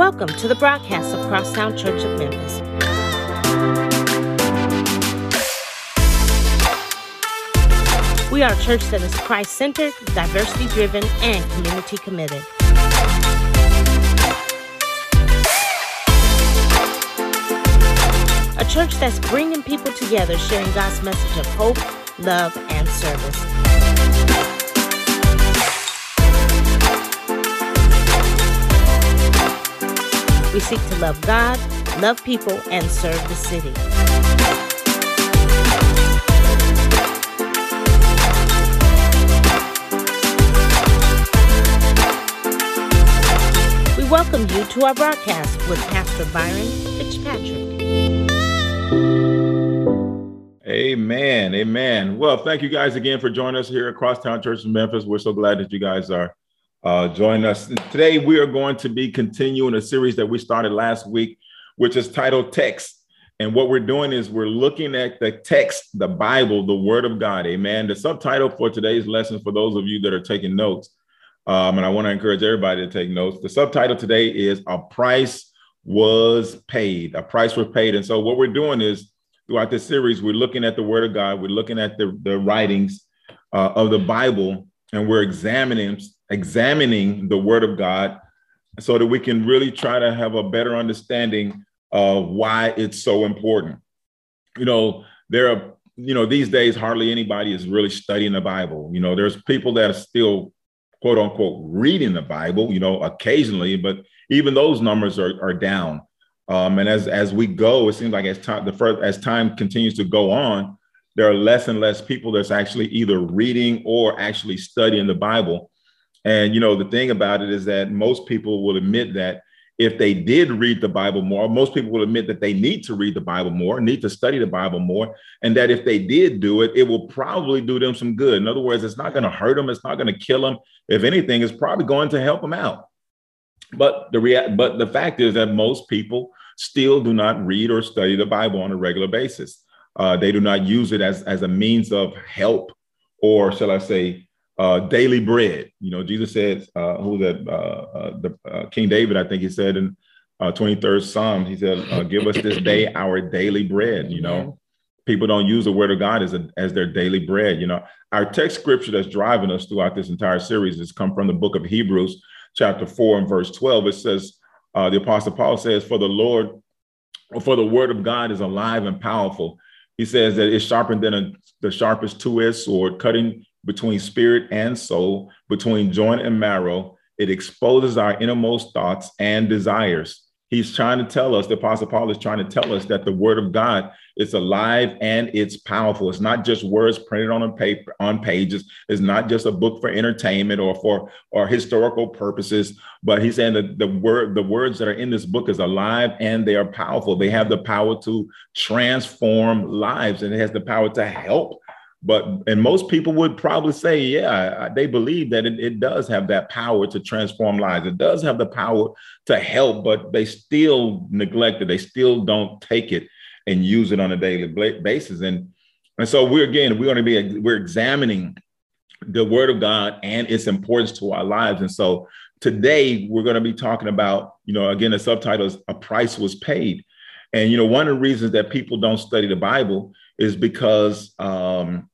Welcome to the broadcast of Crosstown Church of Memphis. We are a church that is Christ centered, diversity driven, and community committed. A church that's bringing people together, sharing God's message of hope, love, and service. We seek to love God, love people, and serve the city. We welcome you to our broadcast with Pastor Byron Fitzpatrick. Amen. Amen. Well, thank you guys again for joining us here at Crosstown Church in Memphis. We're so glad that you guys are uh, joining us. Today, we are going to be continuing a series that we started last week, which is titled Text. And what we're doing is we're looking at the text, the Bible, the Word of God. Amen. The subtitle for today's lesson, for those of you that are taking notes, um, and I want to encourage everybody to take notes. The subtitle today is A Price Was Paid. A Price Was Paid. And so, what we're doing is throughout this series, we're looking at the Word of God, we're looking at the, the writings uh, of the Bible, and we're examining examining the Word of God so that we can really try to have a better understanding of why it's so important. You know, there are, you know, these days hardly anybody is really studying the Bible. You know, there's people that are still quote unquote reading the Bible, you know, occasionally, but even those numbers are, are down. Um, and as as we go, it seems like as time the first as time continues to go on, there are less and less people that's actually either reading or actually studying the Bible. And you know, the thing about it is that most people will admit that if they did read the Bible more, most people will admit that they need to read the Bible more, need to study the Bible more, and that if they did do it, it will probably do them some good. In other words, it's not going to hurt them, it's not going to kill them. If anything, it's probably going to help them out. But the rea- but the fact is that most people still do not read or study the Bible on a regular basis. Uh, they do not use it as, as a means of help, or shall I say, uh, daily bread. You know, Jesus said, uh, who that? Uh, uh, the uh, King David, I think he said in uh, 23rd Psalm, he said, uh, "Give us this day our daily bread." You know, people don't use the Word of God as a, as their daily bread. You know, our text scripture that's driving us throughout this entire series has come from the book of Hebrews, chapter four and verse 12. It says, uh, the Apostle Paul says, "For the Lord, for the Word of God is alive and powerful." He says that it's sharper than a, the sharpest two-edged sword, cutting between spirit and soul, between joint and marrow. It exposes our innermost thoughts and desires. He's trying to tell us, the Apostle Paul is trying to tell us that the word of God is alive and it's powerful. It's not just words printed on a paper on pages. It's not just a book for entertainment or for or historical purposes. But he's saying that the word, the words that are in this book is alive and they are powerful. They have the power to transform lives and it has the power to help but and most people would probably say yeah they believe that it, it, does have that power to transform lives. It does have the power to help but they still neglect it. They still don't take it and use it on a daily basis. And and so we're again we're going to be we're examining the word of god and its importance to our lives. And so today we're going to be talking about you know again the subtitle is a price was paid. And you know one of the reasons that people don't study the bible is because um,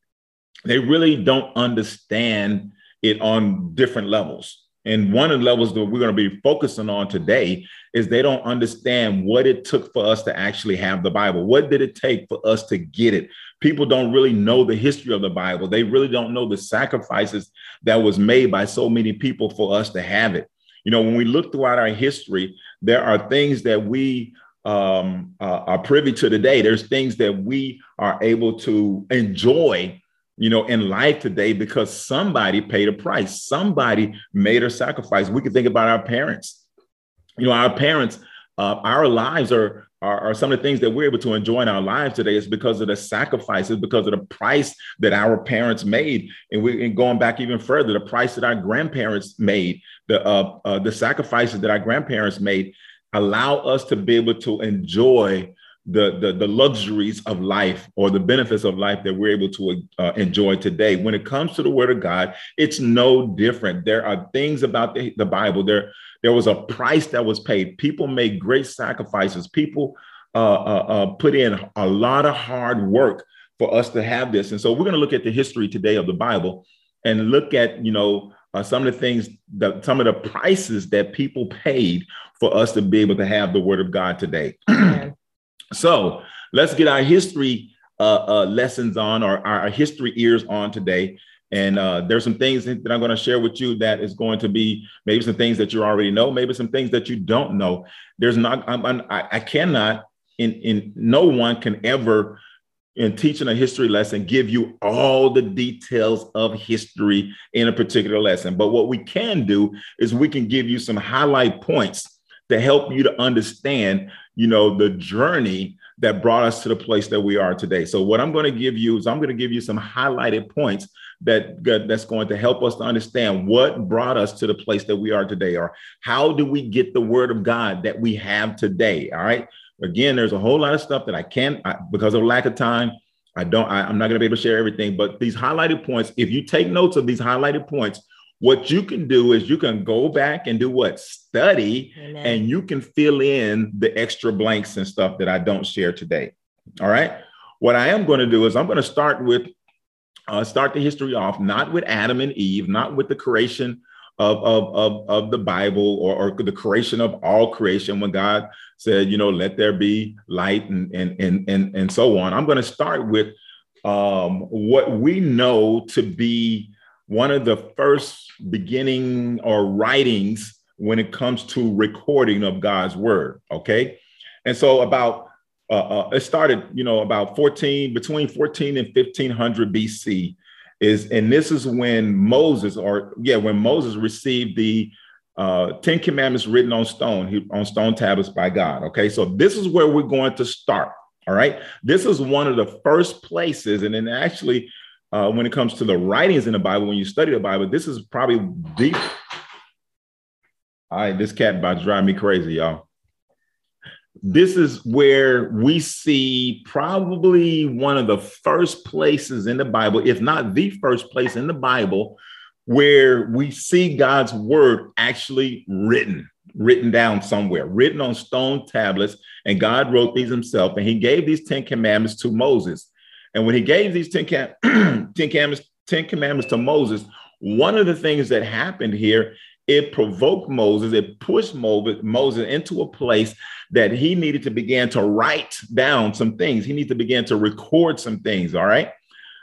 they really don't understand it on different levels. And one of the levels that we're going to be focusing on today is they don't understand what it took for us to actually have the Bible. What did it take for us to get it? People don't really know the history of the Bible. They really don't know the sacrifices that was made by so many people for us to have it. You know, when we look throughout our history, there are things that we um, uh, are privy to today. There's things that we are able to enjoy you know, in life today because somebody paid a price. Somebody made a sacrifice. We can think about our parents. You know, our parents, uh, our lives are, are, are some of the things that we're able to enjoy in our lives today is because of the sacrifices, because of the price that our parents made. And we and going back even further, the price that our grandparents made, the uh, uh, the sacrifices that our grandparents made, allow us to be able to enjoy the, the, the luxuries of life or the benefits of life that we're able to uh, enjoy today. When it comes to the Word of God, it's no different. There are things about the, the Bible. There, there was a price that was paid. People made great sacrifices. People uh, uh, uh put in a lot of hard work for us to have this. And so we're going to look at the history today of the Bible and look at, you know, uh, some of the things that some of the prices that people paid for us to be able to have the word of God today. so let's get our history uh, uh, lessons on or our history ears on today. And uh, there's some things that I'm going to share with you that is going to be maybe some things that you already know, maybe some things that you don't know. There's not, I'm, I'm, I cannot, in, in no one can ever in teaching a history lesson give you all the details of history in a particular lesson. But what we can do is we can give you some highlight points to help you to understand, you know, the journey that brought us to the place that we are today. So what I'm going to give you is I'm going to give you some highlighted points that that's going to help us to understand what brought us to the place that we are today or how do we get the word of God that we have today, all right? Again, there's a whole lot of stuff that I can't I, because of lack of time. I don't. I, I'm not going to be able to share everything, but these highlighted points. If you take notes of these highlighted points, what you can do is you can go back and do what study, Amen. and you can fill in the extra blanks and stuff that I don't share today. All right. What I am going to do is I'm going to start with uh, start the history off not with Adam and Eve, not with the creation of, of, of, of the Bible or, or, the creation of all creation when God said, you know, let there be light and, and, and, and, and so on. I'm going to start with um, what we know to be one of the first beginning or writings when it comes to recording of God's word. Okay. And so about uh, uh, it started, you know, about 14 between 14 and 1500 BC is and this is when Moses or yeah when Moses received the uh, Ten Commandments written on stone on stone tablets by God. Okay, so this is where we're going to start. All right, this is one of the first places, and then actually, uh, when it comes to the writings in the Bible, when you study the Bible, this is probably deep. All right, this cat about to drive me crazy, y'all this is where we see probably one of the first places in the Bible, if not the first place in the Bible, where we see God's word actually written, written down somewhere, written on stone tablets. And God wrote these himself. And he gave these 10 commandments to Moses. And when he gave these 10, cam- 10 commandments, 10 commandments to Moses, one of the things that happened here it provoked Moses, it pushed Moses into a place that he needed to begin to write down some things. He needed to begin to record some things. All right.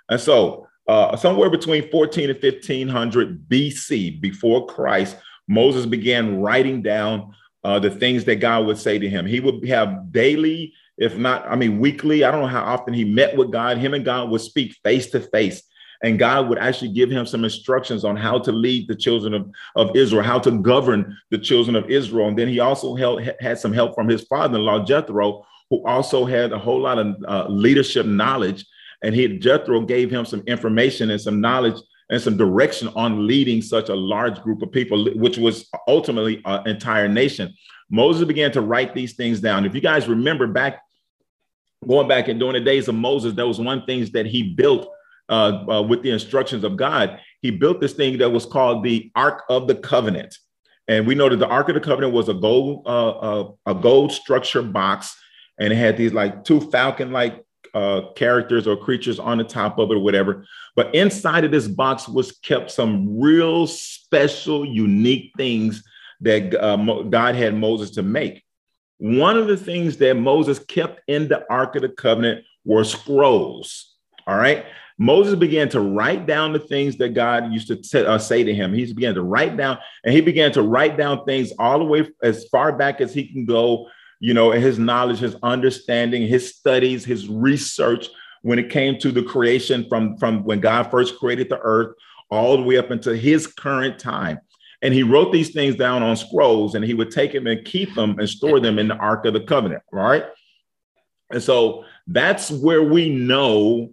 And so, uh, somewhere between 14 and 1500 BC, before Christ, Moses began writing down uh, the things that God would say to him. He would have daily, if not, I mean, weekly. I don't know how often he met with God. Him and God would speak face to face and God would actually give him some instructions on how to lead the children of, of Israel, how to govern the children of Israel. And then he also held, had some help from his father-in-law, Jethro, who also had a whole lot of uh, leadership knowledge. And he, Jethro gave him some information and some knowledge and some direction on leading such a large group of people, which was ultimately an entire nation. Moses began to write these things down. If you guys remember back, going back and during the days of Moses, that was one things that he built uh, uh, with the instructions of God, he built this thing that was called the Ark of the Covenant. And we know that the Ark of the Covenant was a gold, uh, uh a gold structure box, and it had these like two falcon-like uh, characters or creatures on the top of it or whatever. But inside of this box was kept some real special, unique things that uh, God had Moses to make. One of the things that Moses kept in the Ark of the Covenant were scrolls. All right. Moses began to write down the things that God used to t- uh, say to him. He began to write down, and he began to write down things all the way as far back as he can go, you know, his knowledge, his understanding, his studies, his research when it came to the creation from, from when God first created the earth all the way up into his current time. And he wrote these things down on scrolls and he would take them and keep them and store them in the Ark of the Covenant, right? And so that's where we know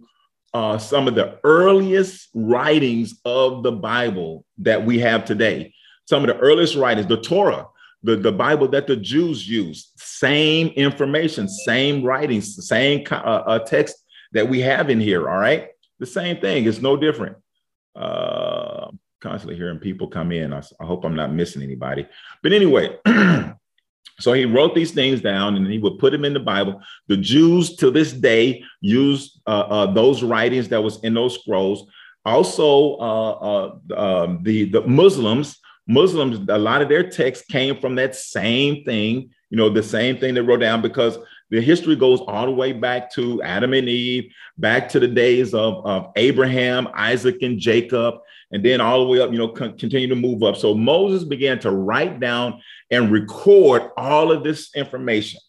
uh, some of the earliest writings of the Bible that we have today. Some of the earliest writings, the Torah. the, the Bible that the Jews used. Same information, same writings, same uh, uh, text that we have in here. All right. The same thing. It's no different. Uh, constantly hearing people come in. I, I hope I'm not missing anybody. But anyway, so he wrote these things down and he would put them in the Bible. The Jews to this day use uh, uh, those writings that was in those scrolls. Also, uh, uh um, the, the Muslims Muslims, a lot of their texts came from that same thing, you know, the same thing they wrote down because the history goes all the way back to Adam and Eve, back to the days of, of Abraham, Isaac, and Jacob, and then all the way up, you know, con- continue to move up. So Moses began to write down and record all of this information.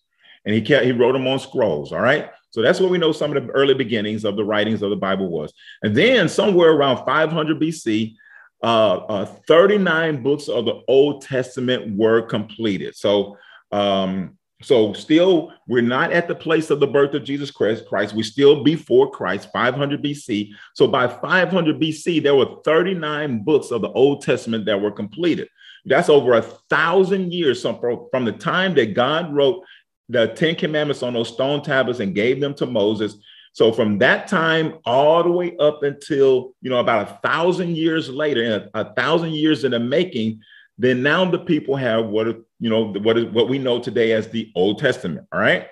And he kept, he wrote them on scrolls. All right. So that's what we know some of the early beginnings of the writings of the Bible was. And then somewhere around 500 BC, uh, uh, 39 books of the Old Testament were completed. So, um, so still, we're not at the place of the birth of Jesus Christ. Christ, we still before Christ, 500 BC. So by 500 BC, there were 39 books of the Old Testament that were completed. That's over a thousand years from the time that God wrote the Ten Commandments on those stone tablets and gave them to Moses so from that time all the way up until you know about a thousand years later, a, a thousand years in the making, then now the people have what you know what is what we know today as the Old Testament. All right.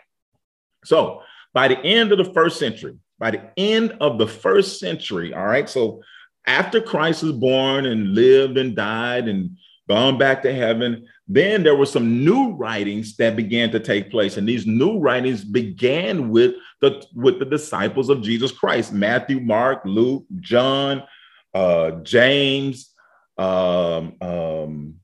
So by the end of the first century, by the end of the first century, all right. So after Christ was born and lived and died and gone back to heaven, then there were some new writings that began to take place. And these new writings began with the, with the disciples of Jesus Christ Matthew, Mark, Luke, John, uh, James, um, um,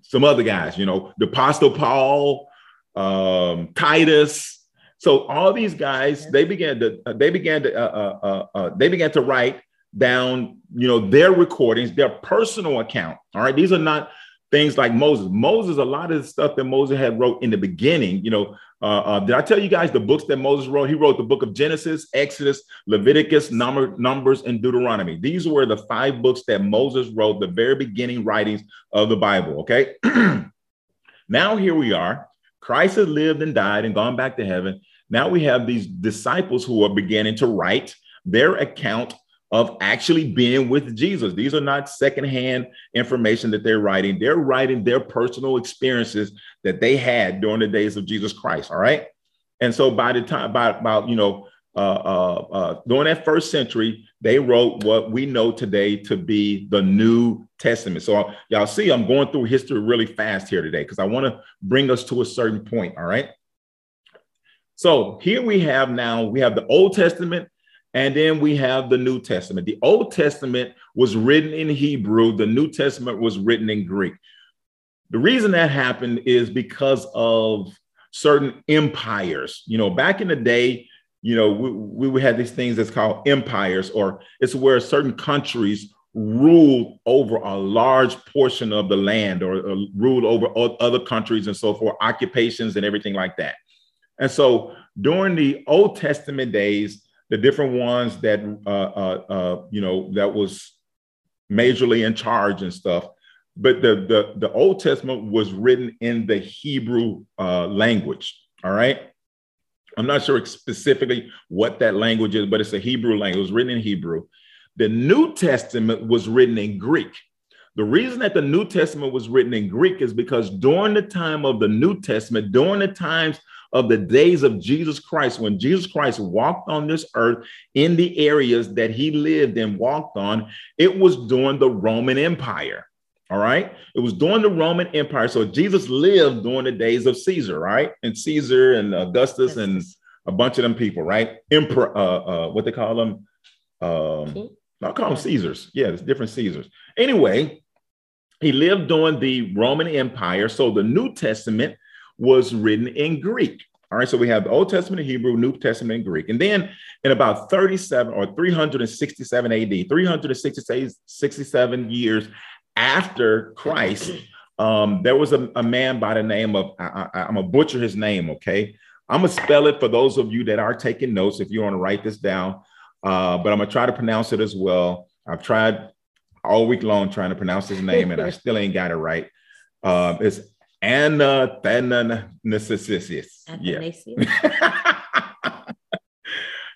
some other guys, you know, the Apostle Paul, um, Titus. So all these guys, they began to they began to uh, uh, uh, uh, they began to write down, you know, their recordings, their personal account. All right, these are not things like Moses. Moses, a lot of the stuff that Moses had wrote in the beginning, you know, uh, uh, did I tell you guys the books that Moses wrote? He wrote the book of Genesis, Exodus, Leviticus, Number, Numbers, and Deuteronomy. These were the five books that Moses wrote, the very beginning writings of the Bible. Okay. now here we are. Christ has lived and died and gone back to heaven. Now we have these disciples who are beginning to write their account of actually being with Jesus. These are not secondhand information that they're writing. They're writing their personal experiences that they had during the days of Jesus Christ. All right. And so by the time, about, about you know, uh, uh, uh, during that first century, they wrote what we know today to be the New Testament. So y'all see, I'm going through history really fast here today because I want to bring us to a certain point. All right. So here we have now, we have the Old Testament and then we have the New Testament. The Old Testament was written in Hebrew, the New Testament was written in Greek. The reason that happened is because of certain empires. You know, back in the day, you know, we, we had these things that's called empires, or it's where certain countries ruled over a large portion of the land or, or ruled over other countries and so forth, occupations and everything like that. And so during the Old Testament days, the different ones that uh, uh, uh, you know that was majorly in charge and stuff. But the the the Old Testament was written in the Hebrew uh, language. All right. I'm not sure specifically what that language is, but it's a Hebrew language. It was written in Hebrew. The New Testament was written in Greek. The reason that the New Testament was written in Greek is because during the time of the New Testament, during the times of the days of Jesus Christ, when Jesus Christ walked on this earth in the areas that he lived and walked on, it was during the Roman Empire. All right. It was during the Roman Empire. So Jesus lived during the days of Caesar, right? And Caesar and Augustus and a bunch of them people, right? Emperor, uh, uh, what they call them? Um, I'll call them Caesars. Yeah, it's different Caesars. Anyway, he lived during the Roman Empire. So the New Testament was written in Greek. All right, so we have the Old Testament in Hebrew, New Testament in Greek. And then in about 37 or 367 AD, 367 years after Christ, um, there was a, a, man by the name of, I, am going to butcher his name, okay? I'm going to spell it for those of you that are taking notes if you want to write this down, uh, but I'm going to try to pronounce it as well. I've tried all week long trying to pronounce his name and I still ain't got it right. Uh, it's Athanasius. Yeah.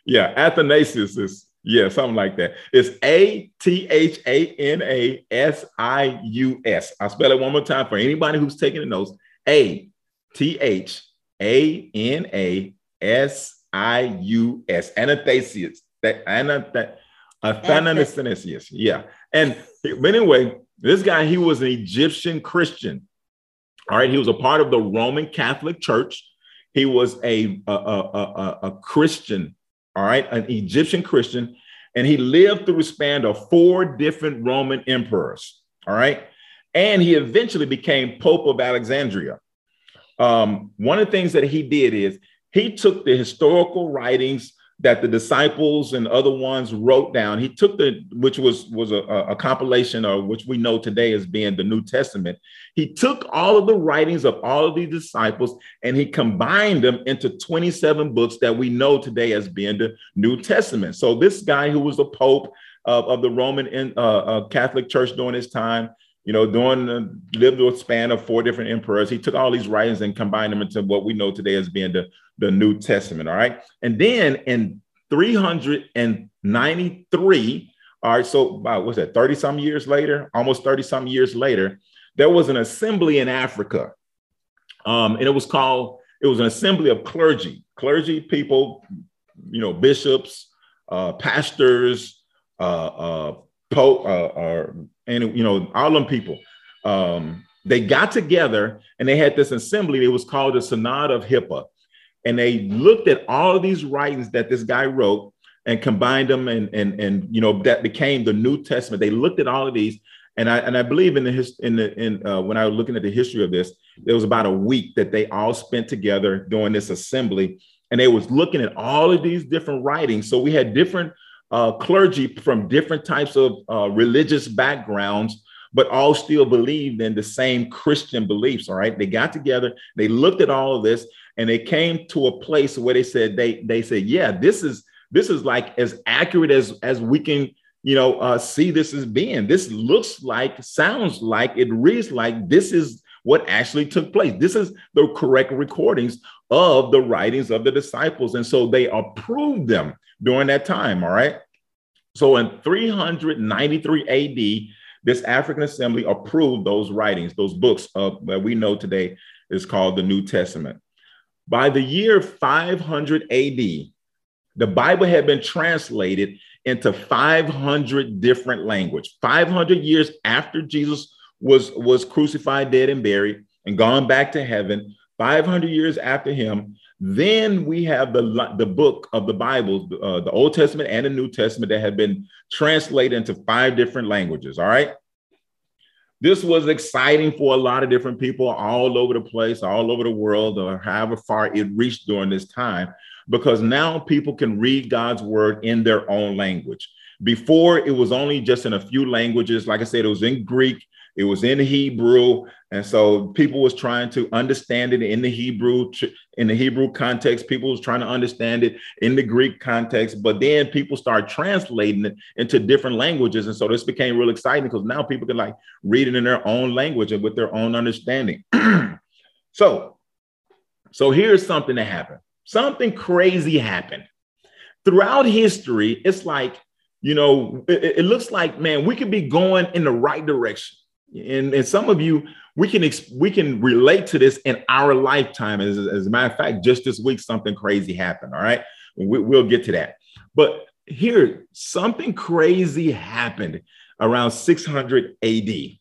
yeah, Athanasius is yeah, something like that. It's A T H A N A S I U S. I'll spell it one more time for anybody who's taking the notes. A T H A N A S I U S. Athanasius. That Athanasius. Yeah. And but anyway, this guy, he was an Egyptian Christian. All right. He was a part of the Roman Catholic Church. He was a, a, a, a, Christian, all right, an Egyptian Christian. And he lived through the span of four different Roman emperors. All right. And he eventually became Pope of Alexandria. Um, one of the things that he did is he took the historical writings that the disciples and other ones wrote down. He took the, which was was a, a, compilation of which we know today as being the New Testament. He took all of the writings of all of these disciples and he combined them into 27 books that we know today as being the New Testament. So this guy who was the Pope of, of the Roman in, uh, uh, Catholic Church during his time, you know, during uh, lived a span of four different emperors. He took all these writings and combined them into what we know today as being the, the New Testament. All right. And then in 393, all right, so about what's that, 30 some years later, almost 30 some years later, there was an assembly in Africa. Um, and it was called, it was an assembly of clergy, clergy people, you know, bishops, uh, pastors, uh, uh, pope, uh, uh, and you know all them people um, they got together and they had this assembly it was called the synod of hippo and they looked at all of these writings that this guy wrote and combined them and and and you know that became the new testament. They looked at all of these. And I and I believe in the his, in the in uh, when I was looking at the history of this, there was about a week that they all spent together doing this assembly, and they was looking at all of these different writings. So we had different uh, clergy from different types of uh, religious backgrounds, but all still believed in the same Christian beliefs. All right, they got together, they looked at all of this, and they came to a place where they said they they said, yeah, this is this is like as accurate as as we can you know uh, see this as being. This looks like, sounds like, it reads like this is what actually took place. This is the correct recordings of the writings of the disciples, and so they approved them during that time. All right. So in 393 AD, this African assembly approved those writings, those books of, that we know today is called the New Testament. By the year 500 AD, the Bible had been translated into 500 different language. 500 years after Jesus was, was crucified, dead, and buried, and gone back to heaven, 500 years after him, then we have the, the book of the Bible, uh, the Old Testament and the New Testament that have been translated into five different languages. All right. This was exciting for a lot of different people all over the place, all over the world, or however far it reached during this time, because now people can read God's word in their own language. Before, it was only just in a few languages. Like I said, it was in Greek, it was in Hebrew, and so people was trying to understand it in the Hebrew, in the Hebrew context. People was trying to understand it in the Greek context, but then people start translating it into different languages, and so this became real exciting because now people can like read it in their own language and with their own understanding. so, so here's something that happened. Something crazy happened throughout history. It's like you know, it, it looks like man, we could be going in the right direction and, and some of you we can we can relate to this in our lifetime. As, as a matter of fact just this week something crazy happened all right? We, we'll get to that. But here something crazy happened around 600 ad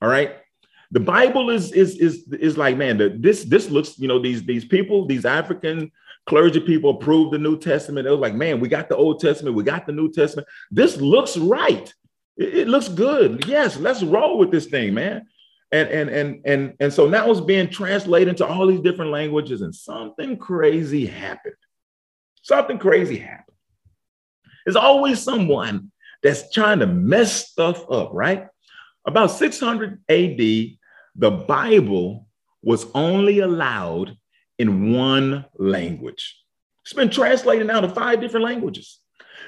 all right? The bible is is is is like man the, this this looks you know these these people these african clergy people approved the new testament. It was like man we got the old testament we got the new testament. This looks right it, it looks good. Yes, let's roll with this thing, man. And and and and and so now it's being translated into all these different languages, and something crazy happened. Something crazy happened. There's always someone that's trying to mess stuff up, right? About 600 AD, the Bible was only allowed in one language. It's been translated now to five different languages.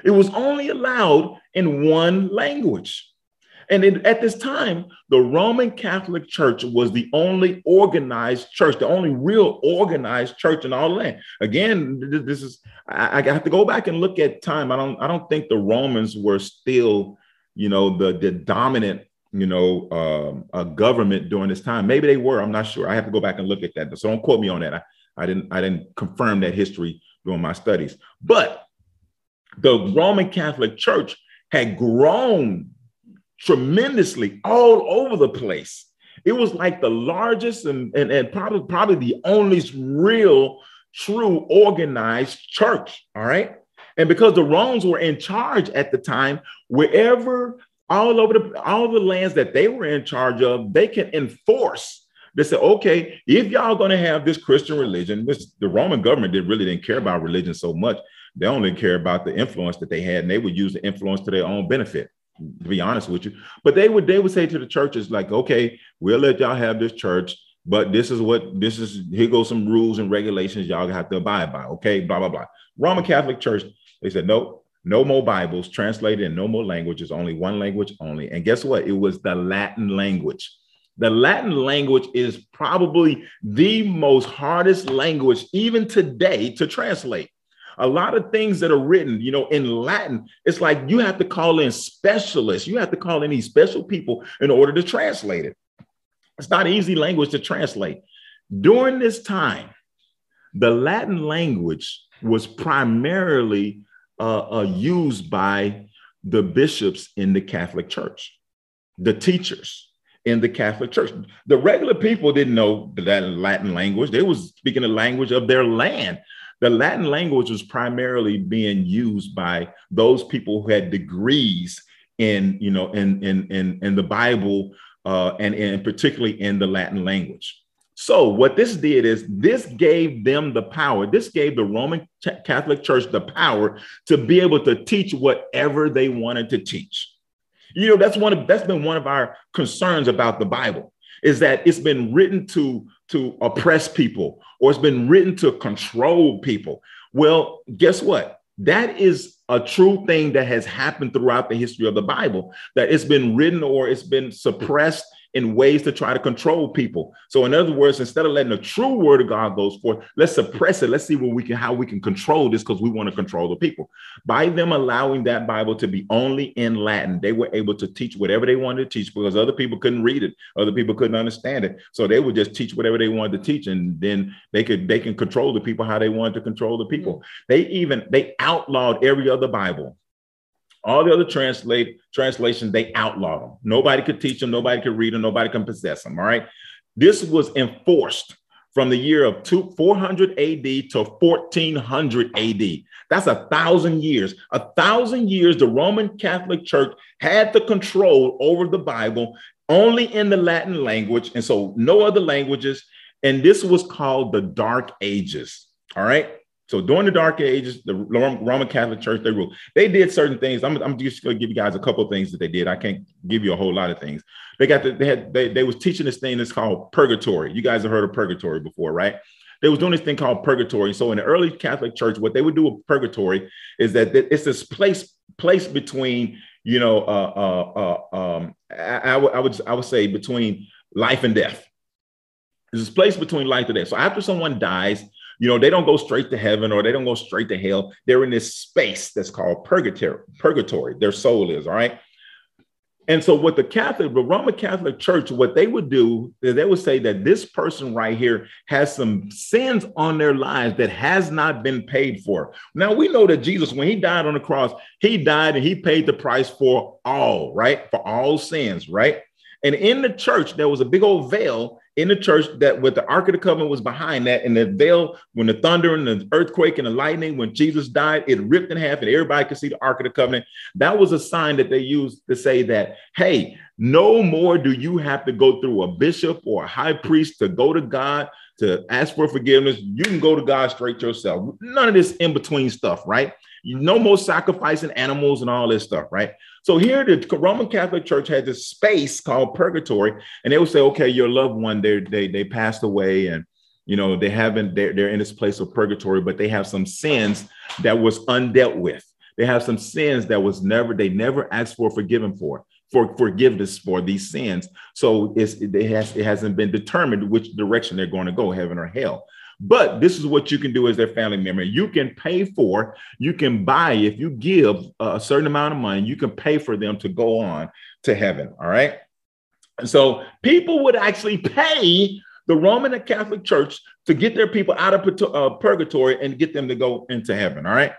It was only allowed in one language. And at this time, the Roman Catholic Church was the only organized church, the only real organized church in all the land. Again, this is I, I have to go back and look at time. I don't I don't think the Romans were still, you know, the the dominant, you know, um, a government during this time. Maybe they were. I'm not sure. I have to go back and look at that. So don't quote me on that. I, I didn't I didn't confirm that history during my studies. But the Roman Catholic Church had grown tremendously all over the place. It was like the largest and, and, and probably, probably the only real, true organized church. All right. And because the Romans were in charge at the time, wherever all over the all the lands that they were in charge of, they can enforce. They said, okay, if y'all gonna have this Christian religion, this the Roman government did really didn't care about religion so much. They only care about the influence that they had, and they would use the influence to their own benefit to be honest with you. But they would they would say to the churches like, okay, we'll let y'all have this church, but this is what this is. Here goes some rules and regulations y'all have to abide by. Okay, blah blah blah. Roman Catholic Church, they said no, no more Bibles translated in no more languages, only one language only. And guess what? It was the Latin language. The Latin language is probably the most hardest language even today to translate a lot of things that are written, you know, in Latin, it's like you have to call in specialists. You have to call in these special people in order to translate it. It's not easy language to translate. During this time, the Latin language was primarily uh, uh, used by the bishops in the Catholic Church, the teachers in the Catholic Church. The regular people didn't know that Latin language. They was speaking the language of their land the Latin language was primarily being used by those people who had degrees in, you know, in in in, in the Bible uh, and, and particularly in the Latin language. So what this did is this gave them the power. This gave the Roman Catholic Church the power to be able to teach whatever they wanted to teach. You know, that's one of that's been one of our concerns about the Bible is that it's been written to to oppress people or it's been written to control people. Well, guess what? That is a true thing that has happened throughout the history of the Bible, that it's been written or it's been suppressed in ways to try to control people. So, in other words, instead of letting the true word of God goes forth, let's suppress it. Let's see what we can, how we can control this because we want to control the people. By them allowing that Bible to be only in Latin, they were able to teach whatever they wanted to teach because other people couldn't read it, other people couldn't understand it. So they would just teach whatever they wanted to teach, and then they could they can control the people how they wanted to control the people. Mm-hmm. They even they outlawed every other Bible. All the other translate translations, they outlawed them. Nobody could teach them, nobody could read them, nobody can possess them. All right. This was enforced from the year of two, 400 AD to 1400 AD. That's a thousand years. A thousand years, the Roman Catholic Church had the control over the Bible only in the Latin language. And so no other languages. And this was called the Dark Ages. All right. So during the Dark Ages, the Roman Catholic Church they ruled. They did certain things. I'm, I'm just going to give you guys a couple of things that they did. I can't give you a whole lot of things. They got the, they had they, they was teaching this thing that's called purgatory. You guys have heard of purgatory before, right? They was doing this thing called purgatory. So in the early Catholic Church, what they would do with purgatory is that it's this place place between you know uh, uh, uh, um, I, I, would I would I would say between life and death. There's this place between life and death. So after someone dies, you know, they don't go straight to heaven or they don't go straight to hell. They're in this space that's called purgatory. Purgatory. Their soul is all right. And so, what the Catholic, the Roman Catholic Church, what they would do is they would say that this person right here has some sins on their lives that has not been paid for. Now, we know that Jesus, when he died on the cross, he died and he paid the price for all, right? For all sins, right? And in the church, there was a big old veil in the church that with the Ark of the Covenant was behind that, and the veil, when the thunder and the earthquake and the lightning, when Jesus died, it ripped in half, and everybody could see the Ark of the Covenant. That was a sign that they used to say that, hey, no more do you have to go through a bishop or a high priest to go to God to ask for forgiveness. You can go to God straight yourself. None of this in between stuff, right? No more sacrificing animals and all this stuff, right? So here, the Roman Catholic Church had this space called purgatory, and they would say, okay, your loved one, they they they passed away, and you know they haven't they're, they're in this place of purgatory, but they have some sins that was undealt with. They have some sins that was never they never asked for forgiven for for forgiveness for these sins. So it, has, it hasn't been determined which direction they're going to go, heaven or hell. But this is what you can do as their family member. You can pay for, you can buy, if you give a certain amount of money, you can pay for them to go on to heaven. All right. And so people would actually pay the Roman Catholic Church to get their people out of uh, purgatory and get them to go into heaven. All right.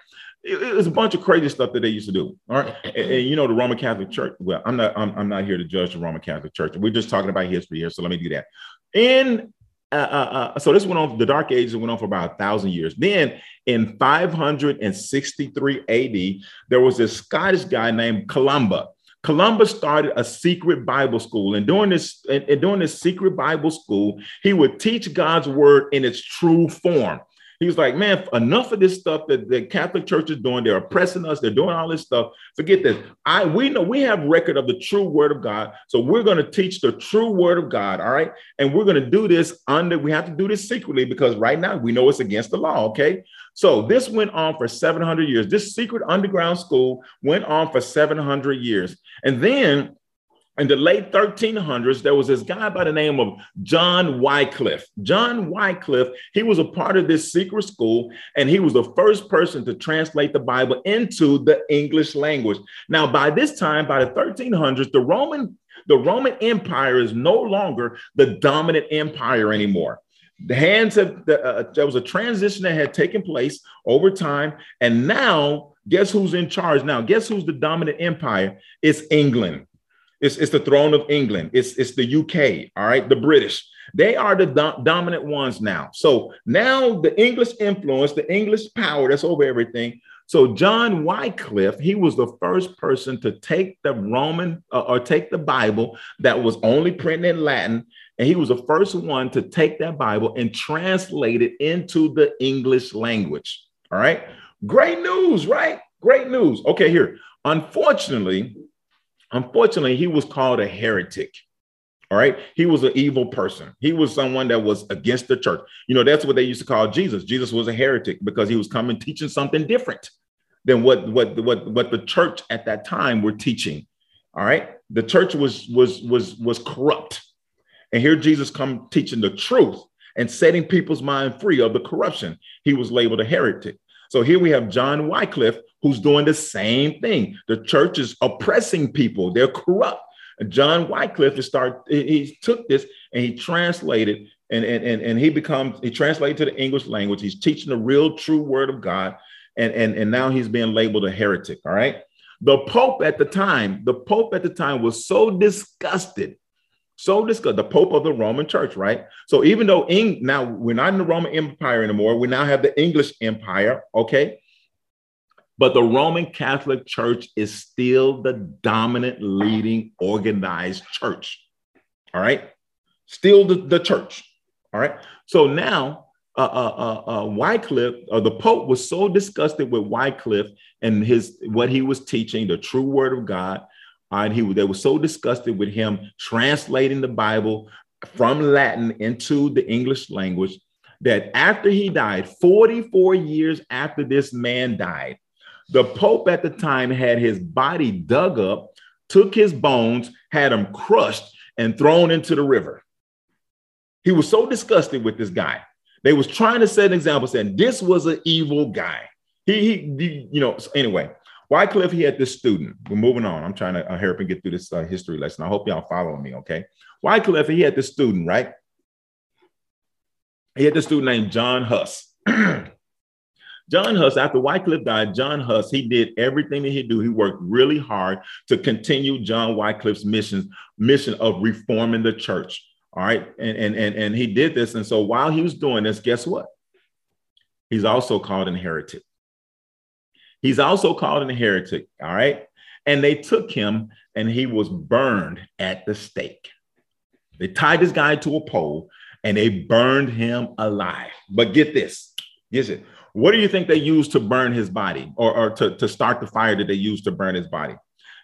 It, it was a bunch of crazy stuff that they used to do. All right. And, and, you know, the Roman Catholic Church, well, I'm not, I'm, I'm not here to judge the Roman Catholic Church. We're just talking about history here. So let me do that. In uh, uh, so this went on, the Dark Ages went on for about a thousand years. Then in 563 AD, there was this Scottish guy named Columba. Columbus started a secret Bible school, and during this and, and during this secret Bible school, he would teach God's word in its true form. He was like, man, enough of this stuff that the Catholic Church is doing. They're oppressing us. They're doing all this stuff. Forget this. I we know we have record of the true word of God. So we're going to teach the true word of God. All right. And we're going to do this under, we have to do this secretly because right now we know it's against the law. Okay. So this went on for 700 years. This secret underground school went on for 700 years. And then in the late 1300s, there was this guy by the name of John Wycliffe. John Wycliffe, he was a part of this secret school, and he was the first person to translate the Bible into the English language. Now, by this time, by the 1300s, the Roman the Roman Empire is no longer the dominant empire anymore. The hands of the, uh, there was a transition that had taken place over time, and now guess who's in charge now? Guess who's the dominant empire? It's England. It's, it's the throne of England. It's, it's the UK, all right, the British. They are the do- dominant ones now. So now the English influence, the English power that's over everything. So John Wycliffe, he was the first person to take the Roman uh, or take the Bible that was only printed in Latin, and he was the first one to take that Bible and translate it into the English language. All right, great news, right? Great news. Okay, here. Unfortunately, Unfortunately, he was called a heretic. All right. He was an evil person. He was someone that was against the church. You know, that's what they used to call Jesus. Jesus was a heretic because he was coming teaching something different than what what what what the church at that time were teaching. All right. The church was was was was corrupt. And here Jesus come teaching the truth and setting people's mind free of the corruption. He was labeled a heretic. So here we have John Wycliffe, who's doing the same thing. The church is oppressing people, they're corrupt. John Wycliffe is start, he took this and he translated and, and, and, and he becomes, he translated to the English language. He's teaching the real true word of God. And, and, and now he's being labeled a heretic. All right. The Pope at the time, the Pope at the time was so disgusted so discussed the Pope of the Roman Church, right? So even though in, now we're not in the Roman Empire anymore, we now have the English Empire, okay? But the Roman Catholic Church is still the dominant, leading, organized church. All right, still the, the church. All right. So now, uh, uh, uh, uh Wycliffe, uh, the Pope was so disgusted with Wycliffe and his what he was teaching, the true Word of God, and he they were so disgusted with him translating the Bible from Latin into the English language that after he died, 44 years after this man died, the Pope at the time had his body dug up, took his bones, had them crushed, and thrown into the river. He was so disgusted with this guy. They was trying to set an example, saying this was an evil guy. He, he, you know, anyway, Wycliffe, he had this student. We're moving on. I'm trying to uh, help and get through this uh, history lesson. I hope y'all following me, okay? Wycliffe, he had this student, right? He had this student named John Huss. John Huss, after Wycliffe died, John Huss, he did everything that he do. He worked really hard to continue John Wycliffe's mission, mission of reforming the church. All right. And, and, and, and he did this. And so while he was doing this, guess what? He's also called an heretic. He's also called an heretic. All right. And they took him and he was burned at the stake. They tied this guy to a pole and they burned him alive. But get this, get it. What do you think they used to burn his body or, or to, to start the fire that they used to burn his body?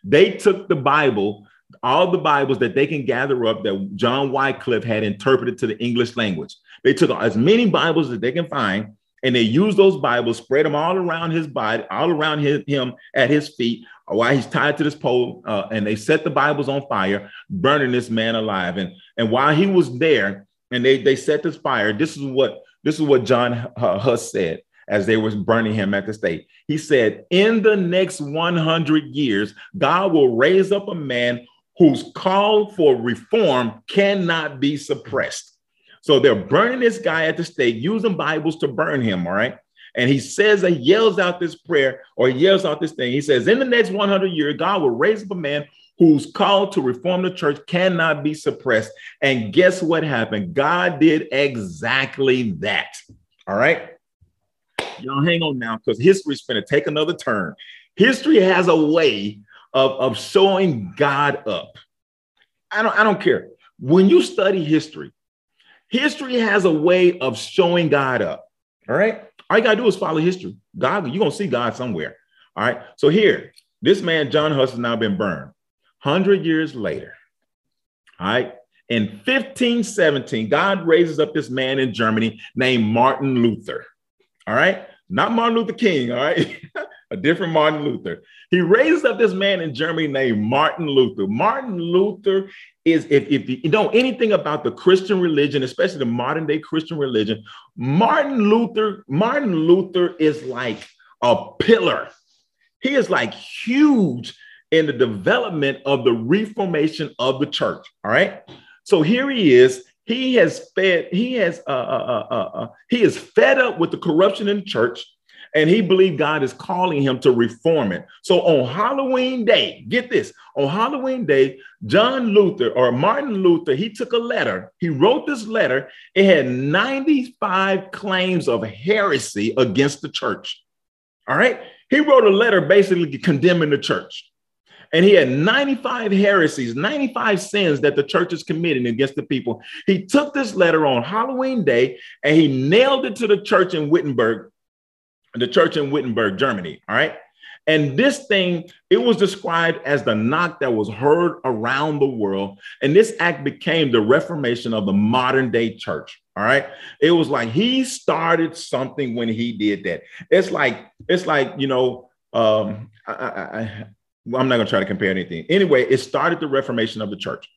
They took the Bible, all the Bibles that they can gather up that John Wycliffe had interpreted to the English language. They took as many Bibles as they can find and they used those Bibles, spread them all around his body, all around his, him at his feet while he's tied to this pole, uh, and they set the Bibles on fire, burning this man alive. And, and while he was there, and they, they set this fire, this is what this is what John Huss said as they was burning him at the stake. He said, In the next 100 years, God will raise up a man whose call for reform cannot be suppressed. So they're burning this guy at the stake, using Bibles to burn him, all right? And he says, he yells out this prayer or yells out this thing. He says, In the next 100 years, God will raise up a man whose call to reform the church cannot be suppressed. And guess what happened? God did exactly that. All right. Y'all hang on now because history's going to take another turn. History has a way of, of showing God up. I don't, I don't care. When you study history, history has a way of showing God up. All right. All you got to do is follow history. God, you're to see God somewhere. All right. So here, this man, John Huss, has now been burned. 100 years later, all right, in 1517, God raises up this man in Germany named Martin Luther. All right. Not Martin Luther King. All right. a different Martin Luther. He raises up this man in Germany named Martin Luther. Martin Luther is, if, if you know anything about the Christian religion, especially the modern day Christian religion, Martin Luther, Martin Luther is like a pillar. He is like huge in the development of the reformation of the church. All right. So here he is. He has fed, he has uh, uh, uh, uh, he is fed up with the corruption in the church and he believed God is calling him to reform it. So on Halloween Day, get this on Halloween Day, John Luther or Martin Luther, he took a letter. He wrote this letter. It had 95 claims of heresy against the church. All right. He wrote a letter basically condemning the church. And he had 95 heresies, 95 sins that the church is committing against the people. He took this letter on Halloween Day and he nailed it to the church in Wittenberg the church in Wittenberg, Germany. All right. And this thing, it was described as the knock that was heard around the world. And this act became the reformation of the modern day church. All right. It was like he started something when he did that. It's like, it's like, you know, um, I, I, I, I'm not going to try to compare anything. Anyway, it started the reformation of the church.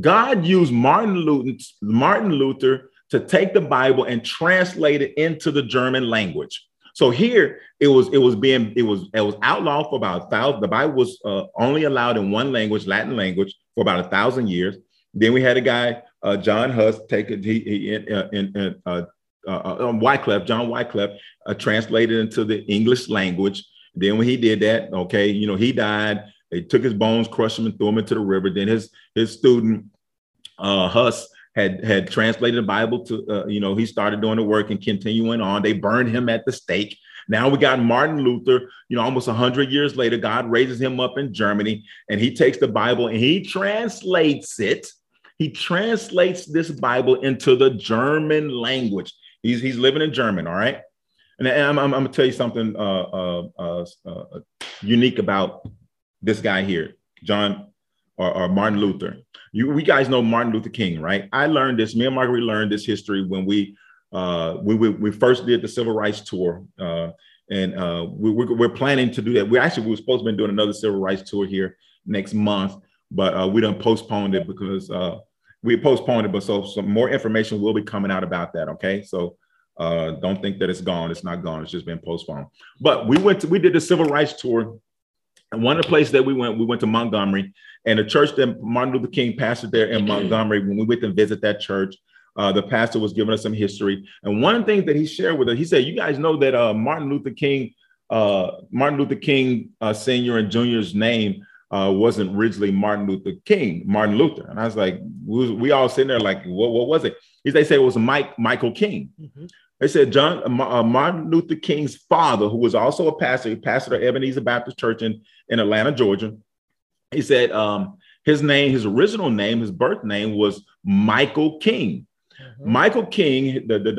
God used Martin Luther, Martin Luther to take the Bible and translate it into the German language. So here it was it was being it was it was outlawed for about a thousand. The Bible was uh, only allowed in one language, Latin language, for about a thousand years. Then we had a guy, uh, John Huss, take it. He, he in, uh, in uh, uh, um, Wycliffe, John Wycliffe, uh, translated into the English language. Then when he did that, okay, you know, he died. They took his bones, crushed him, and threw him into the river. Then his his student uh, Huss had had translated the Bible to, uh, you know, he started doing the work and continuing on. They burned him at the stake. Now we got Martin Luther, you know, almost 100 years later, God raises him up in Germany and he takes the Bible and he translates it. He translates this Bible into the German language. He's, he's living in German, all right? And I'm, I'm, I'm to tell you something uh, uh, uh, uh, unique about this guy here, John or, or Martin Luther. You, we guys know Martin Luther King, right? I learned this. Me and Marguerite learned this history when we uh, we, we, we first did the civil rights tour, uh, and uh, we, we're, we're planning to do that. We actually we were supposed to be doing another civil rights tour here next month, but uh, we done postponed it because uh, we postponed it. But so some more information will be coming out about that. Okay, so uh, don't think that it's gone. It's not gone. It's just been postponed. But we went to, we did the civil rights tour, and one of the places that we went, we went to Montgomery, and the church that Martin Luther King pastored there in Montgomery. When we went to visit that church, uh, the pastor was giving us some history, and one of the things that he shared with us, he said, "You guys know that uh, Martin Luther King, uh, Martin Luther King uh, Senior and Junior's name uh, wasn't originally Martin Luther King, Martin Luther." And I was like, "We, we all sitting there like, what, what was it?" He, they say it was Mike Michael King. Mm-hmm. They said John uh, Martin Luther King's father, who was also a pastor, he pastored at Ebenezer Baptist Church in, in Atlanta, Georgia. He said um, his name, his original name, his birth name was Michael King. Mm-hmm. Michael King, the, the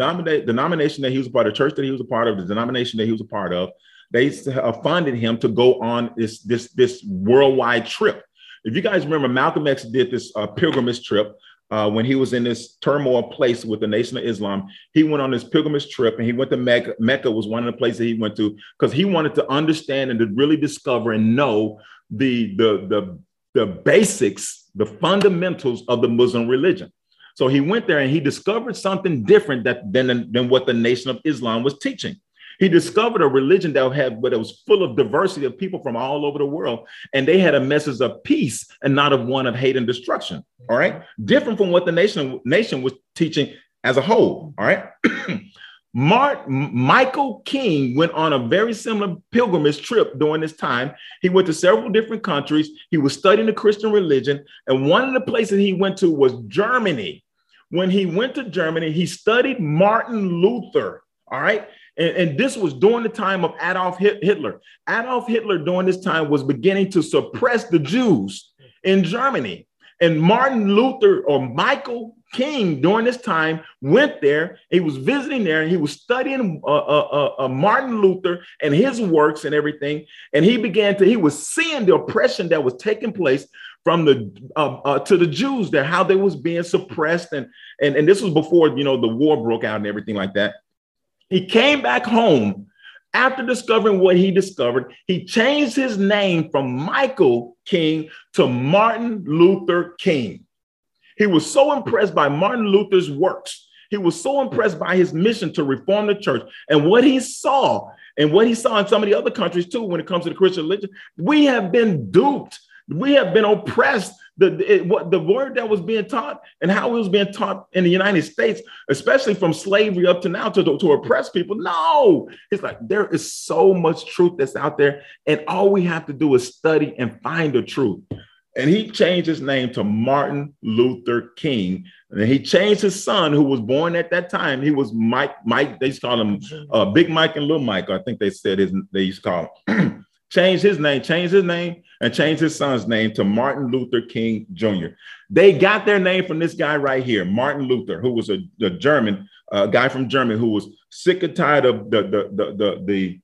denomination that he was a part of, the church that he was a part of, the denomination that he was a part of, they funded him to go on this this this worldwide trip. If you guys remember, Malcolm X did this uh, pilgrimage trip uh, when he was in this turmoil place with the Nation of Islam, he went on this pilgrimage trip and he went to Mecca. Mecca was one of the places he went to because he wanted to understand and to really discover and know the, the, the, the basics, the fundamentals of the Muslim religion. So he went there and he discovered something different that, than, than what the Nation of Islam was teaching. He discovered a religion that had, but it was full of diversity of people from all over the world, and they had a message of peace and not of one of hate and destruction. All right, different from what the nation nation was teaching as a whole. All right. Mark, Michael King went on a very similar pilgrimage trip during this time. He went to several different countries. He was studying the Christian religion, and one of the places he went to was Germany. When he went to Germany, he studied Martin Luther. All right. And, and, this was during the time of Adolf Hitler. Adolf Hitler during this time was beginning to suppress the Jews in Germany. And Martin Luther or Michael King during this time went there. He was visiting there and he was studying uh, uh, uh, uh, Martin Luther and his works and everything. And he began to, he was seeing the oppression that was taking place from the uh, uh, to the Jews there, how they was being suppressed. And, and, and this was before, you know, the war broke out and everything like that. He came back home after discovering what he discovered. He changed his name from Michael King to Martin Luther King. He was so impressed by Martin Luther's works. He was so impressed by his mission to reform the church and what he saw and what he saw in some of the other countries too when it comes to the Christian religion. We have been duped. We have been oppressed the it, what the word that was being taught and how it was being taught in the United States, especially from slavery up to now to, to, oppress people. No, it's like there is so much truth that's out there, and all we have to do is study and find the truth. And he changed his name to Martin Luther King. And he changed his son, who was born at that time. He was Mike. Mike. They used to call him uh, Big Mike and Little Mike. I think they said his. They used to call him. changed his name. Changed his name and changed his son's name to Martin Luther King Jr. They got their name from this guy right here, Martin Luther, who was a, a German uh, guy from Germany who was sick and tired of the the the the the,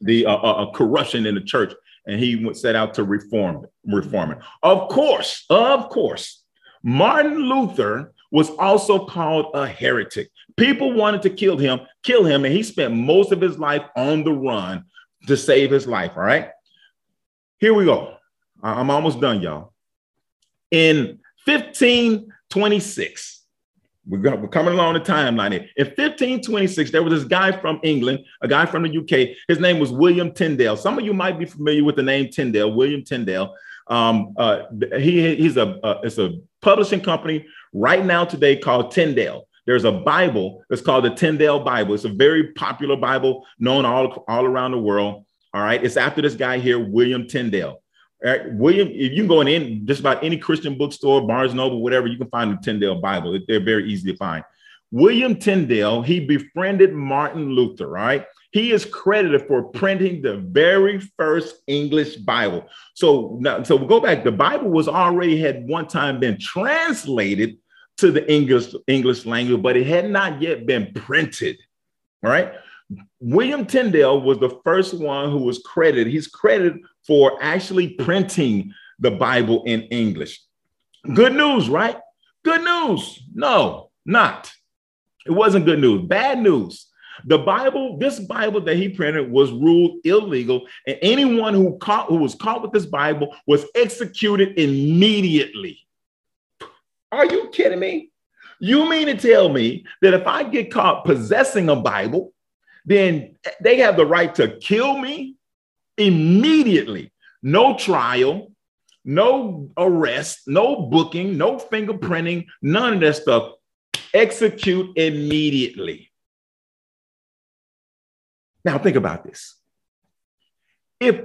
the uh, uh, uh corruption in the church, and he set out to reform reform it. Of course, of course, Martin Luther was also called a heretic. People wanted to kill him, kill him, and he spent most of his life on the run to save his life. All right. Here we go. I'm almost done, y'all. In 1526, we're, we're coming along the timeline here. In 1526, there was this guy from England, a guy from the UK. His name was William Tyndale. Some of you might be familiar with the name Tyndale, William Tyndale. Um, uh, he, he's a, uh, it's a publishing company right now today called Tyndale. There's a Bible that's called the Tyndale Bible. It's a very popular Bible known all, all around the world. All right. It's after this guy here, William Tyndale. All right. William, if you can go in, just about any Christian bookstore, Barnes Noble, whatever, you can find the Tyndale Bible. They're very easy to find. William Tyndale, he befriended Martin Luther, right? He is credited for printing the very first English Bible. So now, so we go back. The Bible was already had one time been translated to the English English language, but it had not yet been printed. All right. William Tyndale was the first one who was credited. He's credited for actually printing the Bible in English. Good news, right? Good news. No, not. It wasn't good news. Bad news. The Bible, this Bible that he printed was ruled illegal, and anyone who caught who was caught with this Bible was executed immediately. Are you kidding me? You mean to tell me that if I get caught possessing a Bible, then they have the right to kill me immediately. No trial, no arrest, no booking, no fingerprinting, none of that stuff. Execute immediately. Now, think about this. If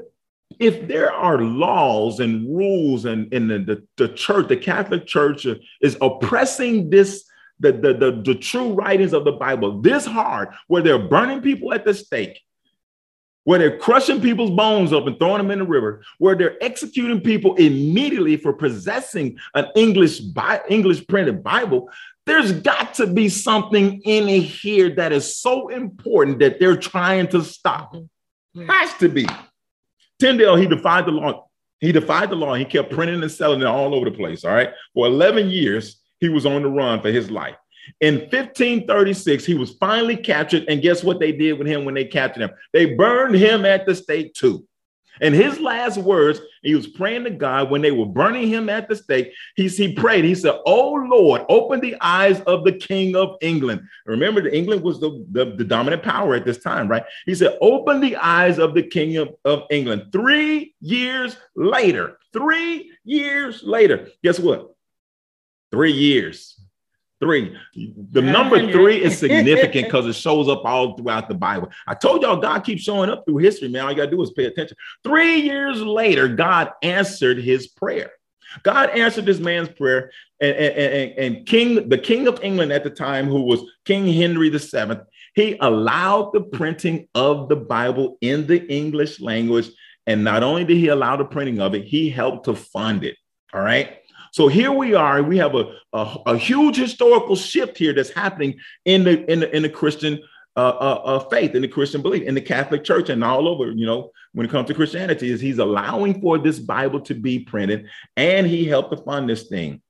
if there are laws and rules and, and the, the, the church, the Catholic Church is oppressing this the, the, the, the true writings of the Bible this hard, where they're burning people at the stake, where they're crushing people's bones up and throwing them in the river, where they're executing people immediately for possessing an English English printed Bible, there's got to be something in here that is so important that they're trying to stop. Has to be. Tyndale, he defied the law. He defied the law. He kept printing and selling it all over the place. All right. For 11 years, he was on the run for his life. In 1536, he was finally captured. And guess what they did with him when they captured him? They burned him at the stake, too. And his last words, he was praying to God when they were burning him at the stake. He, he prayed, he said, Oh Lord, open the eyes of the King of England. Remember, England was the, the, the, dominant power at this time, right? He said, Open the eyes of the King of, of England. Three years later, three years later, guess what? Three years Three. The number three is significant because it shows up all throughout the Bible. I told y'all God keeps showing up through history, man. All you gotta do is pay attention. Three years later, God answered his prayer. God answered this man's prayer, and, and, and, and King, the King of England at the time, who was King Henry VII, he allowed the printing of the Bible in the English language. And not only did he allow the printing of it, he helped to fund it. All right. So here we are. We have a, a, a huge historical shift here that's happening in the in the, in the Christian uh, uh, uh, faith, in the Christian belief, in the Catholic Church, and all over. You know, when it comes to Christianity, is he's allowing for this Bible to be printed, and he helped to fund this thing.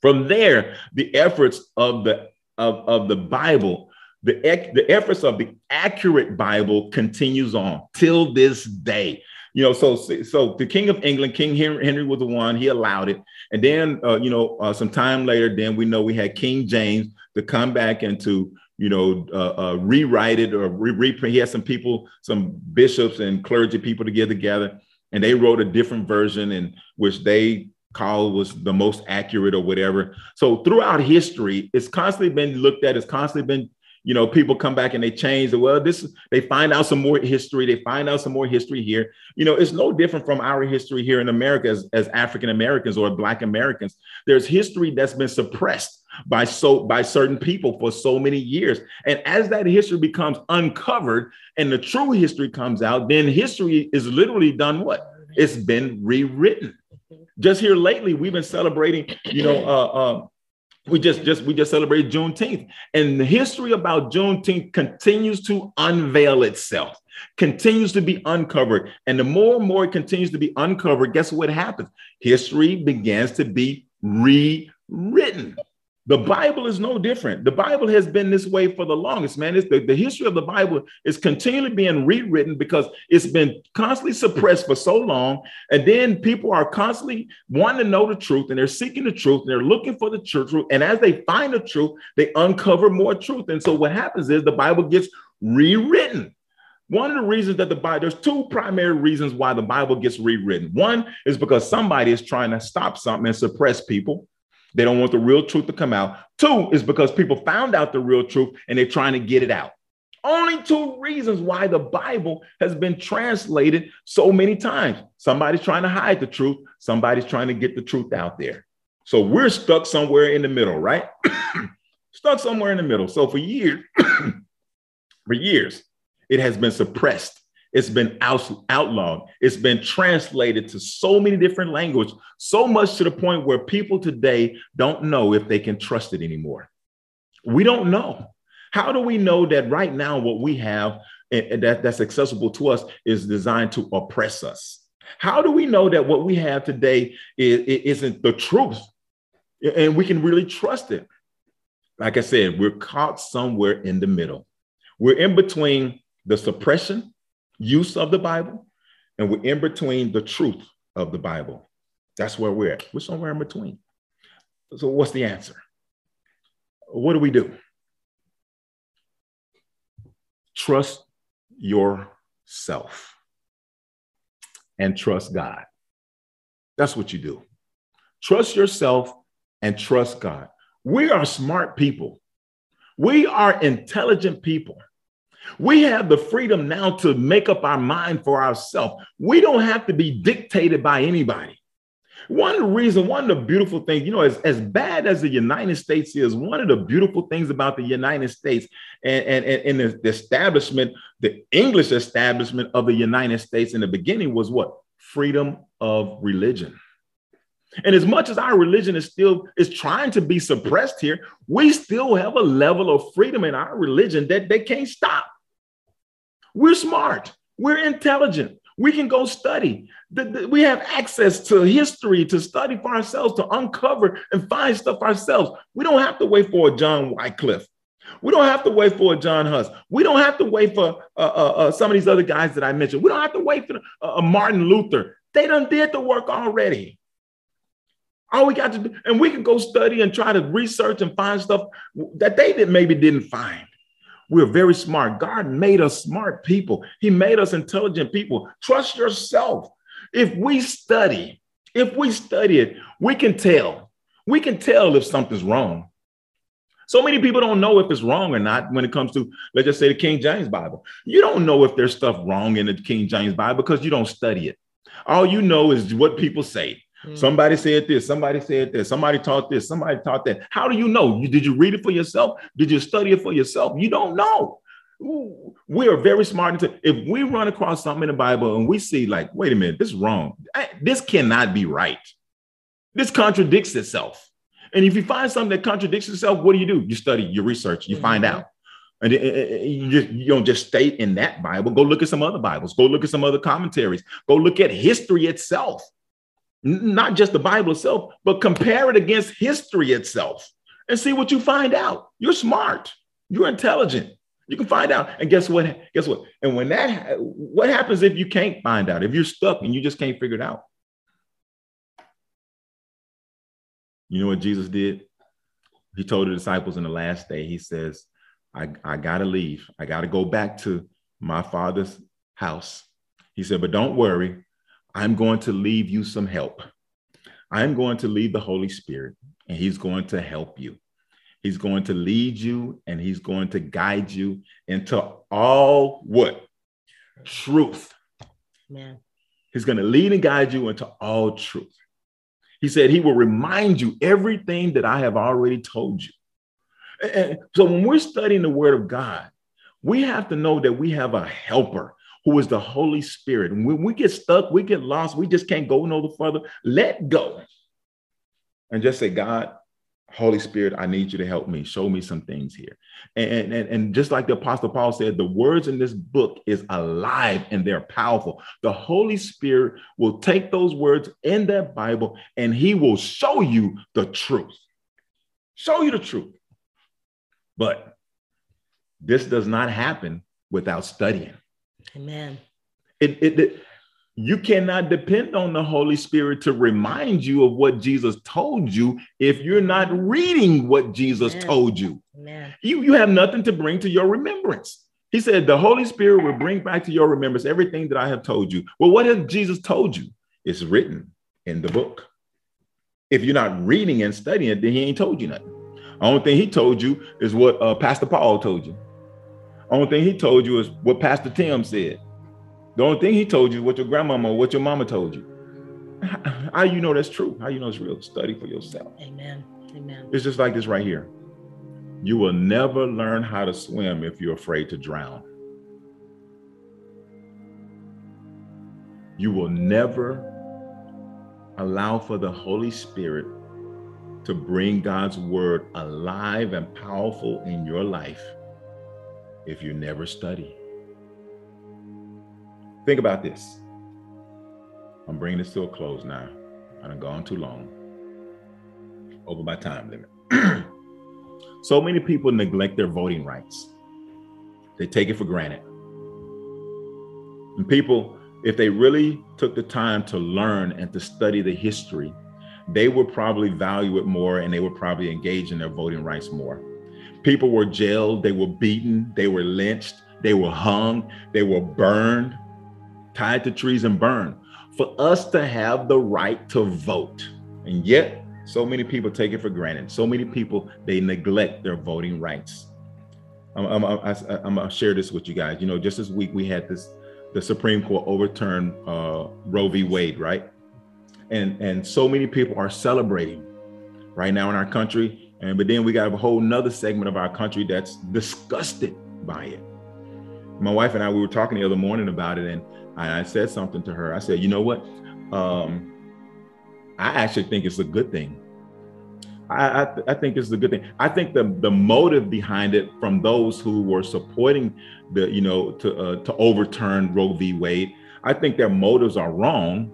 From there, the efforts of the of, of the Bible, the, the efforts of the accurate Bible continues on till this day you know, so so the King of England, King Henry was the one. He allowed it, and then uh, you know, uh, some time later, then we know we had King James to come back and to you know uh, uh rewrite it or re- reprint. He had some people, some bishops and clergy people to get together, and they wrote a different version, in which they called was the most accurate or whatever. So throughout history, it's constantly been looked at. It's constantly been you know, people come back and they change the well, this they find out some more history, they find out some more history here. You know, it's no different from our history here in America as, as African Americans or Black Americans. There's history that's been suppressed by so by certain people for so many years. And as that history becomes uncovered and the true history comes out, then history is literally done what? It's been rewritten. Just here lately, we've been celebrating, you know, uh, uh, we just just we just celebrated Juneteenth, and the history about Juneteenth continues to unveil itself, continues to be uncovered, and the more and more it continues to be uncovered, guess what happens? History begins to be rewritten. The Bible is no different. The Bible has been this way for the longest, man. It's the, the history of the Bible is continually being rewritten because it's been constantly suppressed for so long. And then people are constantly wanting to know the truth and they're seeking the truth and they're looking for the truth. And as they find the truth, they uncover more truth. And so what happens is the Bible gets rewritten. One of the reasons that the Bible, there's two primary reasons why the Bible gets rewritten. One is because somebody is trying to stop something and suppress people. They don't want the real truth to come out. Two is because people found out the real truth and they're trying to get it out. Only two reasons why the Bible has been translated so many times. Somebody's trying to hide the truth, somebody's trying to get the truth out there. So we're stuck somewhere in the middle, right? stuck somewhere in the middle. So for years, for years, it has been suppressed it's been out, outlawed. It's been translated to so many different languages, so much to the point where people today don't know if they can trust it anymore. We don't know. How do we know that right now what we have and that, that's accessible to us is designed to oppress us? How do we know that what we have today is, isn't the truth and we can really trust it? Like I said, we're caught somewhere in the middle. We're in between the suppression use of the Bible, and we're in between the truth of the Bible. That's where we're at. We're somewhere in between. So, what's the answer? What do we do? Trust yourself and trust God. That's what you do. Trust yourself and trust God. We are smart people. We are intelligent people. We have the freedom now to make up our mind for ourselves. We don't have to be dictated by anybody. One reasons, one of the beautiful things, you know, as, as bad as the United States is, one of the beautiful things about the United States and, and, and the establishment, the English establishment of the United States in the beginning was what? Freedom of religion. And as much as our religion is still is trying to be suppressed here, we still have a level of freedom in our religion that they can't stop. We're smart. We're intelligent. We can go study. We have access to history to study for ourselves, to uncover and find stuff ourselves. We don't have to wait for a John Wycliffe. We don't have to wait for a John Huss. We don't have to wait for uh, uh, uh, some of these other guys that I mentioned. We don't have to wait for a Martin Luther. They done did the work already. All we got to do, and we can go study and try to research and find stuff that they did, maybe didn't find. We're very smart. God made us smart people. He made us intelligent people. Trust yourself. If we study, if we study it, we can tell. We can tell if something's wrong. So many people don't know if it's wrong or not when it comes to, let's just say, the King James Bible. You don't know if there's stuff wrong in the King James Bible because you don't study it. All you know is what people say. Mm. Somebody said this, somebody said that, somebody taught this, somebody taught that. How do you know? You, did you read it for yourself? Did you study it for yourself? You don't know. We are very smart. If we run across something in the Bible and we see, like, wait a minute, this is wrong. This cannot be right. This contradicts itself. And if you find something that contradicts itself, what do you do? You study, you research, you mm-hmm. find out. And you, just, you don't just stay in that Bible. Go look at some other Bibles. Go look at some other commentaries. Go look at history itself not just the Bible itself, but compare it against history itself and see what you find out. You're smart, you're intelligent. You can find out. And guess what? Guess what? And when that, what happens if you can't find out? If you're stuck and you just can't figure it out? You know what Jesus did? He told the disciples in the last day, he says, I, I got to leave. I got to go back to my father's house. He said, but don't worry. I'm going to leave you some help. I'm going to leave the Holy Spirit, and He's going to help you. He's going to lead you and He's going to guide you into all what? Truth. Man. He's going to lead and guide you into all truth. He said he will remind you everything that I have already told you. And so when we're studying the word of God, we have to know that we have a helper who is the Holy Spirit. And when we get stuck, we get lost, we just can't go no further. Let go and just say, God, Holy Spirit, I need you to help me. Show me some things here. And, and, and just like the Apostle Paul said, the words in this book is alive and they're powerful. The Holy Spirit will take those words in that Bible and he will show you the truth. Show you the truth. But this does not happen without studying. Amen. It, it, it, you cannot depend on the Holy Spirit to remind you of what Jesus told you if you're not reading what Jesus Amen. told you. Amen. You, you have nothing to bring to your remembrance. He said, The Holy Spirit will bring back to your remembrance everything that I have told you. Well, what has Jesus told you? It's written in the book. If you're not reading and studying it, then he ain't told you nothing. The only thing he told you is what uh, Pastor Paul told you. Only thing he told you is what Pastor Tim said. The only thing he told you is what your grandmama or what your mama told you. How you know that's true? How you know it's real? Study for yourself. Amen. Amen. It's just like this right here. You will never learn how to swim if you're afraid to drown. You will never allow for the Holy Spirit to bring God's word alive and powerful in your life if you never study. Think about this. I'm bringing this to a close now. I have gone too long. Over my time limit. so many people neglect their voting rights. They take it for granted. And people, if they really took the time to learn and to study the history, they would probably value it more and they would probably engage in their voting rights more. People were jailed, they were beaten, they were lynched, they were hung, they were burned, tied to trees and burned for us to have the right to vote. And yet, so many people take it for granted. So many people, they neglect their voting rights. I'm, I'm, I'm, I'm gonna share this with you guys. You know, just this week we had this, the Supreme Court overturned uh, Roe v. Wade, right? And and so many people are celebrating right now in our country and but then we got a whole nother segment of our country that's disgusted by it. My wife and I, we were talking the other morning about it, and I, said something to her. I said, you know what? Um, I actually think it's a good thing. I, I, I, think it's a good thing. I think the the motive behind it from those who were supporting the you know to uh, to overturn Roe v. Wade, I think their motives are wrong,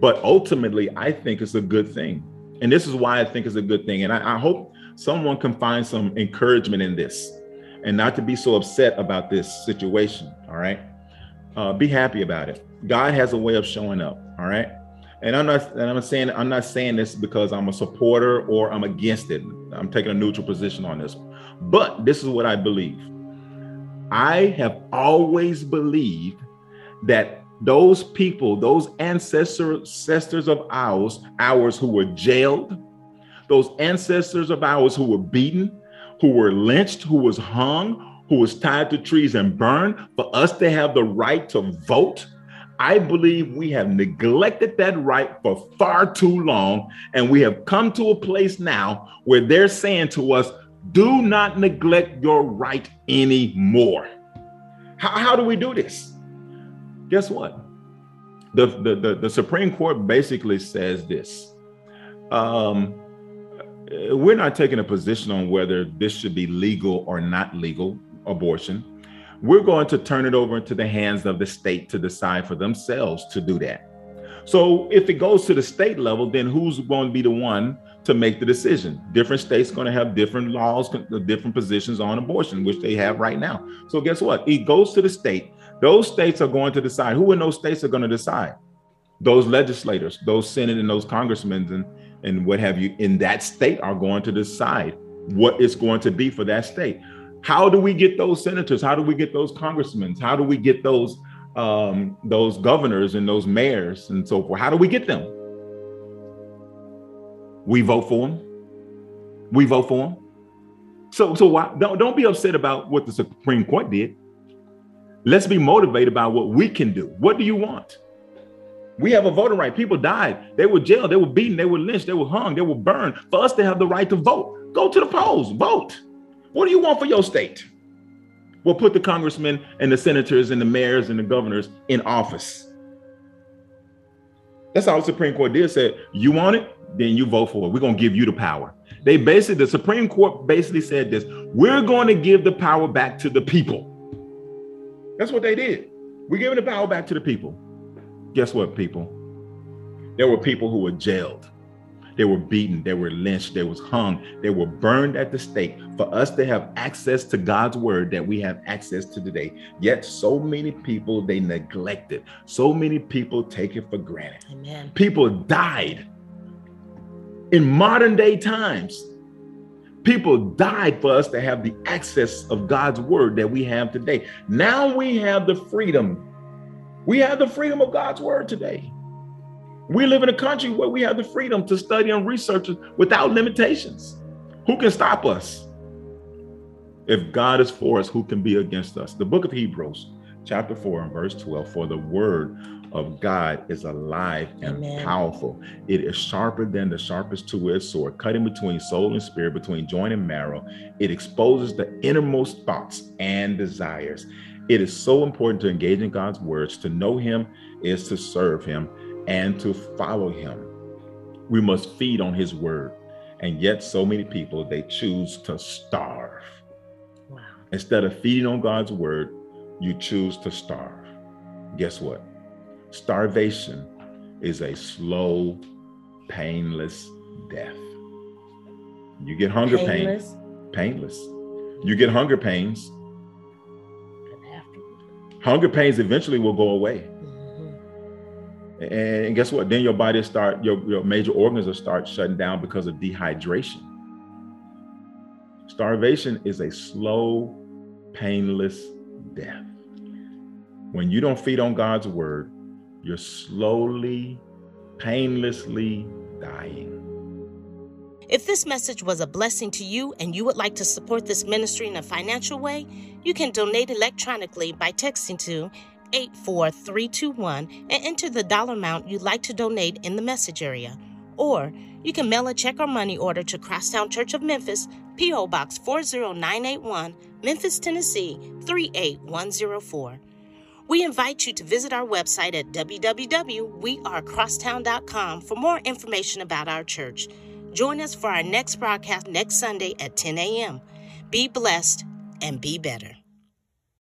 but ultimately, I think it's a good thing. And this is why I think it's a good thing. And I, I hope someone can find some encouragement in this and not to be so upset about this situation. All right. Uh, be happy about it. God has a way of showing up. All right. And I'm not and I'm saying I'm not saying this because I'm a supporter or I'm against it. I'm taking a neutral position on this. But this is what I believe. I have always believed that those people, those ancestors, ancestors of ours, ours who were jailed, those ancestors of ours who were beaten, who were lynched, who was hung, who was tied to trees and burned, for us to have the right to vote. I believe we have neglected that right for far too long. And we have come to a place now where they're saying to us, do not neglect your right anymore. How, how do we do this? Guess what? The, the, the, the Supreme Court basically says this. Um, Uh, we're not taking a position on whether this should be legal or not legal abortion. We're going to turn it over into the hands of the state to decide for themselves to do that. So if it goes to the state level, then who's going to be the one to make the decision? Different states going to have different laws, uh, different positions on abortion, which they have right now. So guess what? It goes to the state. Those states are going to decide. Who in those states are going to decide? Those legislators, those senate and those congressmen and, and what have you in that state are going to decide what it's going to be for that state. How do we get those senators? How do we get those congressmen? How do we get those um, those governors and those mayors and so forth? How do we get them? We vote for them. We vote for them. So, so why, don't don't be upset about what the Supreme Court did. Let's be motivated by what we can do. What do you want? We have a voting right. People died. They were jailed. They were beaten. They were lynched. They were hung. They were burned. For us to have the right to vote, go to the polls, vote. What do you want for your state? We'll put the congressmen and the senators and the mayors and the governors in office. That's all the Supreme Court did. Said, you want it, then you vote for it. We're going to give you the power. They basically, the Supreme Court basically said this we're going to give the power back to the people. That's what they did. We're giving the power back to the people. Guess what, people? There were people who were jailed. They were beaten, they were lynched, they was hung, they were burned at the stake for us to have access to God's word that we have access to today. Yet so many people they neglect it. So many people take it for granted. Amen. People died in modern day times. People died for us to have the access of God's word that we have today. Now we have the freedom. We have the freedom of God's word today. We live in a country where we have the freedom to study and research without limitations. Who can stop us? If God is for us, who can be against us? The book of Hebrews, chapter 4 and verse 12 For the word of God is alive and Amen. powerful. It is sharper than the sharpest two-edged sword, cutting between soul and spirit, between joint and marrow. It exposes the innermost thoughts and desires. It is so important to engage in God's words. To know Him is to serve Him and to follow him. We must feed on his word. And yet, so many people, they choose to starve. Wow. Instead of feeding on God's word, you choose to starve. Guess what? Starvation is a slow, painless death. You get hunger painless. pain, painless. You get hunger pains. Hunger pains eventually will go away. Mm-hmm. And guess what? Then your body start your, your major organs will start shutting down because of dehydration. Starvation is a slow, painless death. When you don't feed on God's word, you're slowly, painlessly dying. If this message was a blessing to you and you would like to support this ministry in a financial way, you can donate electronically by texting to 84321 and enter the dollar amount you'd like to donate in the message area. Or you can mail a check or money order to Crosstown Church of Memphis, P.O. Box 40981, Memphis, Tennessee 38104. We invite you to visit our website at www.wearecrosstown.com for more information about our church. Join us for our next broadcast next Sunday at 10 a.m. Be blessed and be better.